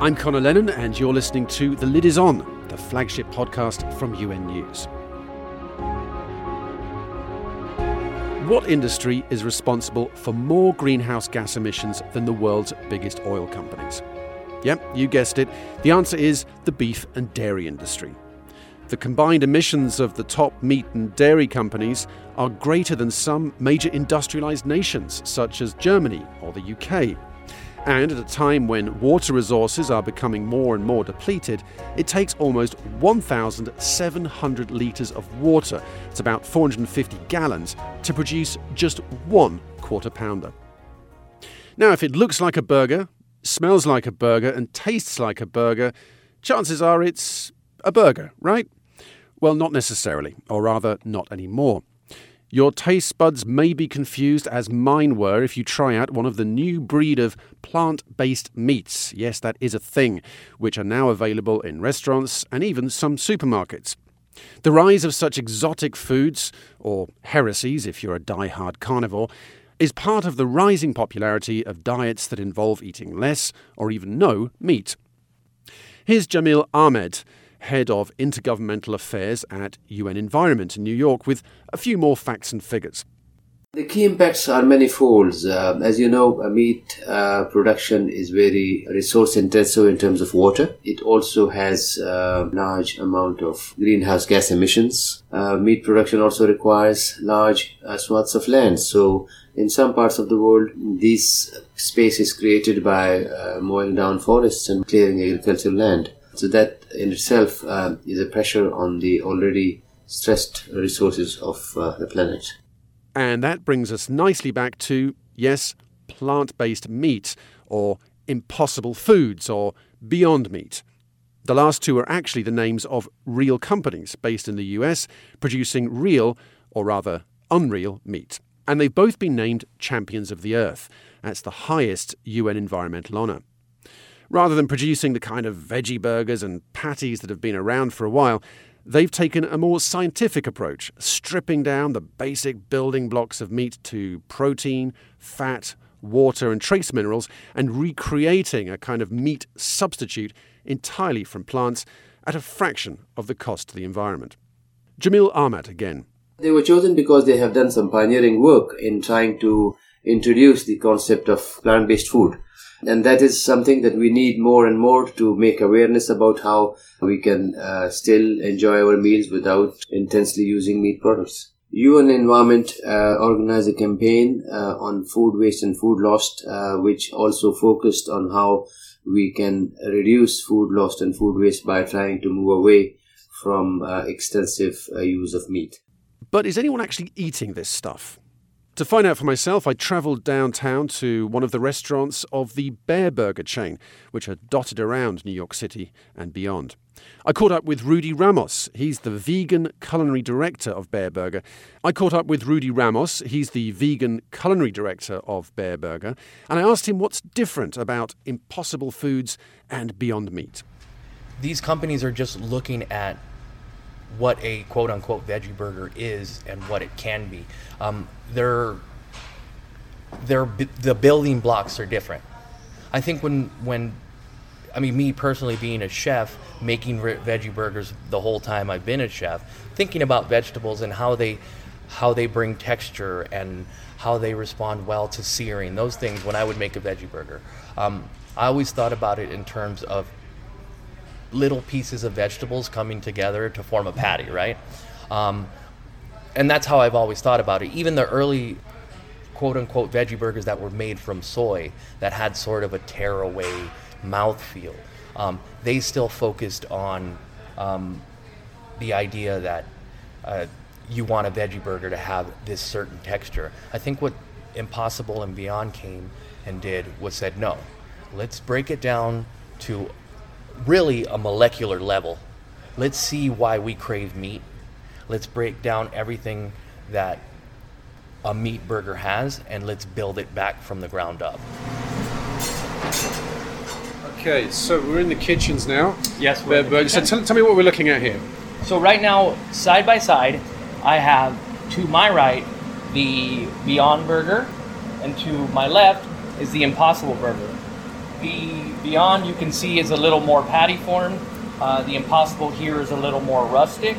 I'm Conor Lennon, and you're listening to The Lid Is On, the flagship podcast from UN News. What industry is responsible for more greenhouse gas emissions than the world's biggest oil companies? Yep, you guessed it. The answer is the beef and dairy industry. The combined emissions of the top meat and dairy companies are greater than some major industrialised nations, such as Germany or the UK. And at a time when water resources are becoming more and more depleted, it takes almost 1,700 litres of water, it's about 450 gallons, to produce just one quarter pounder. Now, if it looks like a burger, smells like a burger, and tastes like a burger, chances are it's a burger, right? Well, not necessarily, or rather, not anymore. Your taste buds may be confused, as mine were, if you try out one of the new breed of plant based meats. Yes, that is a thing, which are now available in restaurants and even some supermarkets. The rise of such exotic foods, or heresies if you're a die-hard carnivore, is part of the rising popularity of diets that involve eating less or even no meat. Here's Jamil Ahmad head of intergovernmental affairs at UN Environment in New York, with a few more facts and figures. The key impacts are manifold. Uh, as you know, meat uh, production is very resource intensive in terms of water. It also has a large amount of greenhouse gas emissions. Uh, meat production also requires large uh, swaths of land. So, in some parts of the world, this space is created by uh, mowing down forests and clearing agricultural land. So that in itself uh, is a pressure on the already stressed resources of uh, the planet. And that brings us nicely back to, yes, plant based meat, or impossible foods, or beyond meat. The last two are actually the names of real companies based in the US producing real, or rather unreal, meat. And they've both been named Champions of the Earth. That's the highest UN environmental honour. Rather than producing the kind of veggie burgers and patties that have been around for a while, they've taken a more scientific approach, stripping down the basic building blocks of meat to protein, fat, water, and trace minerals, and recreating a kind of meat substitute entirely from plants at a fraction of the cost to the environment. Jamil Ahmad again. They were chosen because they have done some pioneering work in trying to introduce the concept of plant based food and that is something that we need more and more to make awareness about how we can uh, still enjoy our meals without intensely using meat products. UN Environment uh, organized a campaign uh, on food waste and food lost, uh, which also focused on how we can reduce food lost and food waste by trying to move away from uh, extensive uh, use of meat. But is anyone actually eating this stuff? To find out for myself, I travelled downtown to one of the restaurants of the Bareburger chain, which are dotted around New York City and beyond. I caught up with Rudy Ramos. He's the vegan culinary director of Bareburger. I caught up with Rudy Ramos. He's the vegan culinary director of Bareburger. And I asked him what's different about Impossible Foods and Beyond Meat. These companies are just looking at what a quote unquote veggie burger is and what it can be. Um, they're, they're, the building blocks are different. I think when, when, I mean, me personally being a chef, making veggie burgers the whole time I've been a chef, thinking about vegetables and how they, how they bring texture and how they respond well to searing, those things when I would make a veggie burger. Um, I always thought about it in terms of little pieces of vegetables coming together to form a patty, right? Um, and that's how I've always thought about it. Even the early quote unquote veggie burgers that were made from soy that had sort of a tearaway mouthfeel, um, they still focused on um, the idea that uh, you want a veggie burger to have this certain texture. I think what Impossible and Beyond came and did was said, no, let's break it down to really a molecular level. Let's see why we crave meat. Let's break down everything that a meat burger has and let's build it back from the ground up. Okay, so we're in the kitchens now. Yes, we're Bear So tell, tell me what we're looking at here. So right now, side by side, I have to my right the Beyond Burger, and to my left is the Impossible Burger. The Beyond you can see is a little more patty form. Uh, the Impossible here is a little more rustic.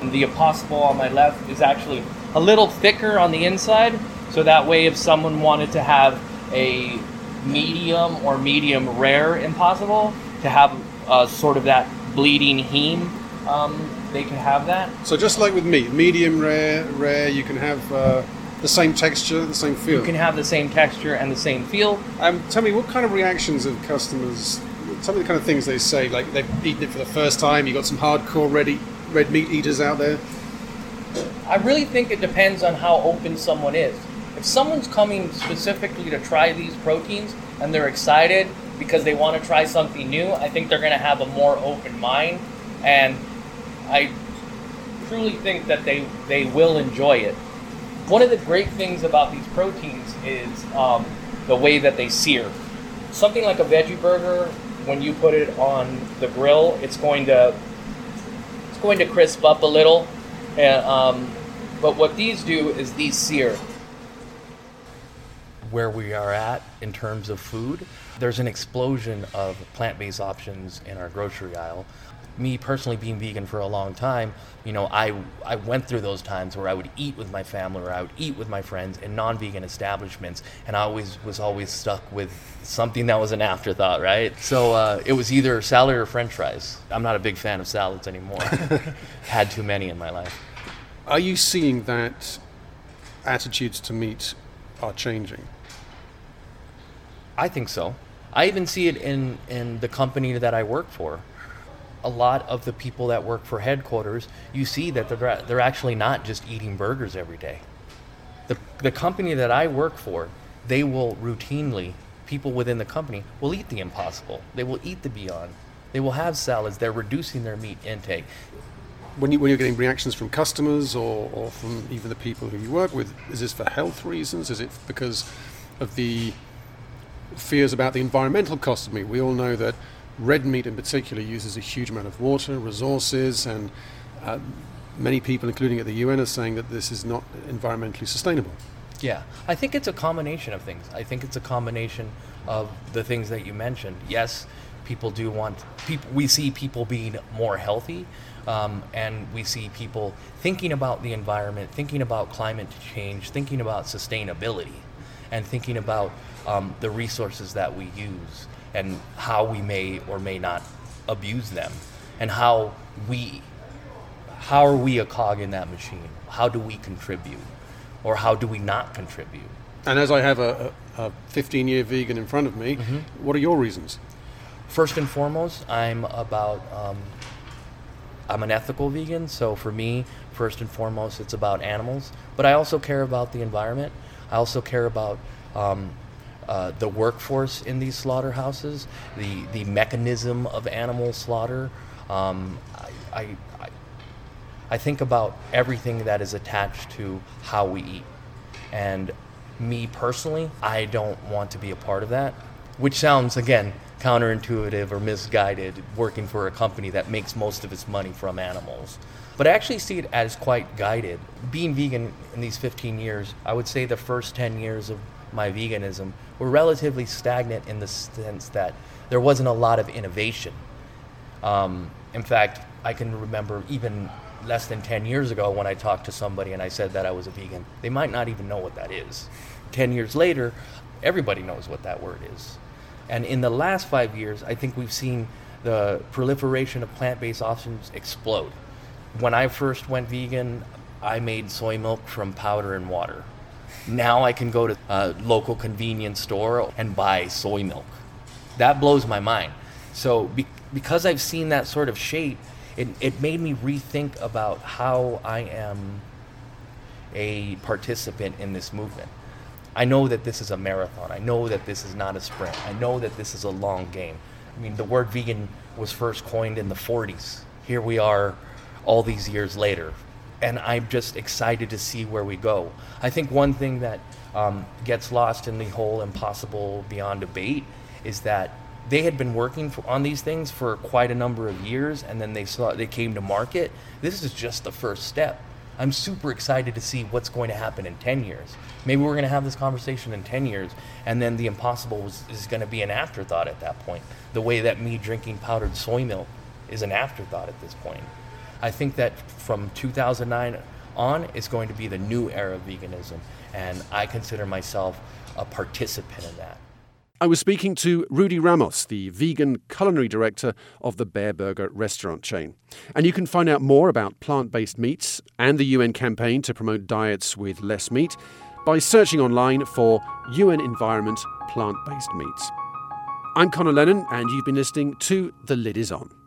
And the Impossible on my left is actually a little thicker on the inside. So that way, if someone wanted to have a medium or medium rare Impossible, to have uh, sort of that bleeding heme, um, they can have that. So just like with meat, medium rare, rare, you can have uh, the same texture, the same feel. You can have the same texture and the same feel. Um, tell me, what kind of reactions of customers? Tell me the kind of things they say. Like they've eaten it for the first time. You got some hardcore ready red meat eaters out there. I really think it depends on how open someone is. If someone's coming specifically to try these proteins and they're excited because they want to try something new, I think they're going to have a more open mind, and I truly think that they they will enjoy it. One of the great things about these proteins is um, the way that they sear. Something like a veggie burger, when you put it on the grill, it's going to it's going to crisp up a little, and, um, but what these do is these sear. Where we are at in terms of food, there's an explosion of plant based options in our grocery aisle. Me personally, being vegan for a long time, you know, I, I went through those times where I would eat with my family or I would eat with my friends in non vegan establishments, and I always was always stuck with something that was an afterthought, right? So uh, it was either salad or french fries. I'm not a big fan of salads anymore. Had too many in my life. Are you seeing that attitudes to meat are changing? I think so. I even see it in, in the company that I work for. A lot of the people that work for headquarters, you see that they're, they're actually not just eating burgers every day. The, the company that I work for, they will routinely, people within the company will eat the impossible. They will eat the beyond. They will have salads. They're reducing their meat intake. When, you, when you're getting reactions from customers or, or from even the people who you work with, is this for health reasons? Is it because of the fears about the environmental cost of meat. We all know that red meat in particular uses a huge amount of water, resources, and uh, many people, including at the UN, are saying that this is not environmentally sustainable. Yeah, I think it's a combination of things. I think it's a combination of the things that you mentioned. Yes, people do want people. We see people being more healthy, um, and we see people thinking about the environment, thinking about climate change, thinking about sustainability, and thinking about um, the resources that we use and how we may or may not abuse them and how we how are we a cog in that machine? How do we contribute or how do we not contribute? And as i have a, a 15 year vegan in front of me mm-hmm. what are your reasons? First and foremost i'm about um, i'm an ethical vegan so for me first and foremost it's about animals but i also care about the environment. I also care about um, uh, the workforce in these slaughterhouses, the, the mechanism of animal slaughter. Um, I, I, I think about everything that is attached to how we eat. And me personally, I don't want to be a part of that, which sounds, again, counterintuitive or misguided working for a company that makes most of its money from animals. But I actually see it as quite guided. Being vegan in these 15 years, I would say the first 10 years of my veganism were relatively stagnant in the sense that there wasn't a lot of innovation. Um, in fact, I can remember even less than 10 years ago when I talked to somebody and I said that I was a vegan, they might not even know what that is. 10 years later, everybody knows what that word is. And in the last five years, I think we've seen the proliferation of plant based options explode. When I first went vegan, I made soy milk from powder and water. Now I can go to a local convenience store and buy soy milk. That blows my mind. So be- because I've seen that sort of shape, it, it made me rethink about how I am a participant in this movement. I know that this is a marathon. I know that this is not a sprint. I know that this is a long game. I mean, the word vegan was first coined in the 40s. Here we are all these years later, and I'm just excited to see where we go. I think one thing that um, gets lost in the whole impossible beyond debate is that they had been working for, on these things for quite a number of years, and then they saw they came to market. This is just the first step. I'm super excited to see what's going to happen in 10 years. Maybe we're going to have this conversation in 10 years, and then the impossible was, is going to be an afterthought at that point. The way that me drinking powdered soy milk is an afterthought at this point. I think that from 2009 on, is going to be the new era of veganism, and I consider myself a participant in that. I was speaking to Rudy Ramos, the vegan culinary director of the Bareburger restaurant chain. And you can find out more about plant based meats and the UN campaign to promote diets with less meat by searching online for UN Environment Plant Based Meats. I'm Conor Lennon, and you've been listening to The Lid Is On.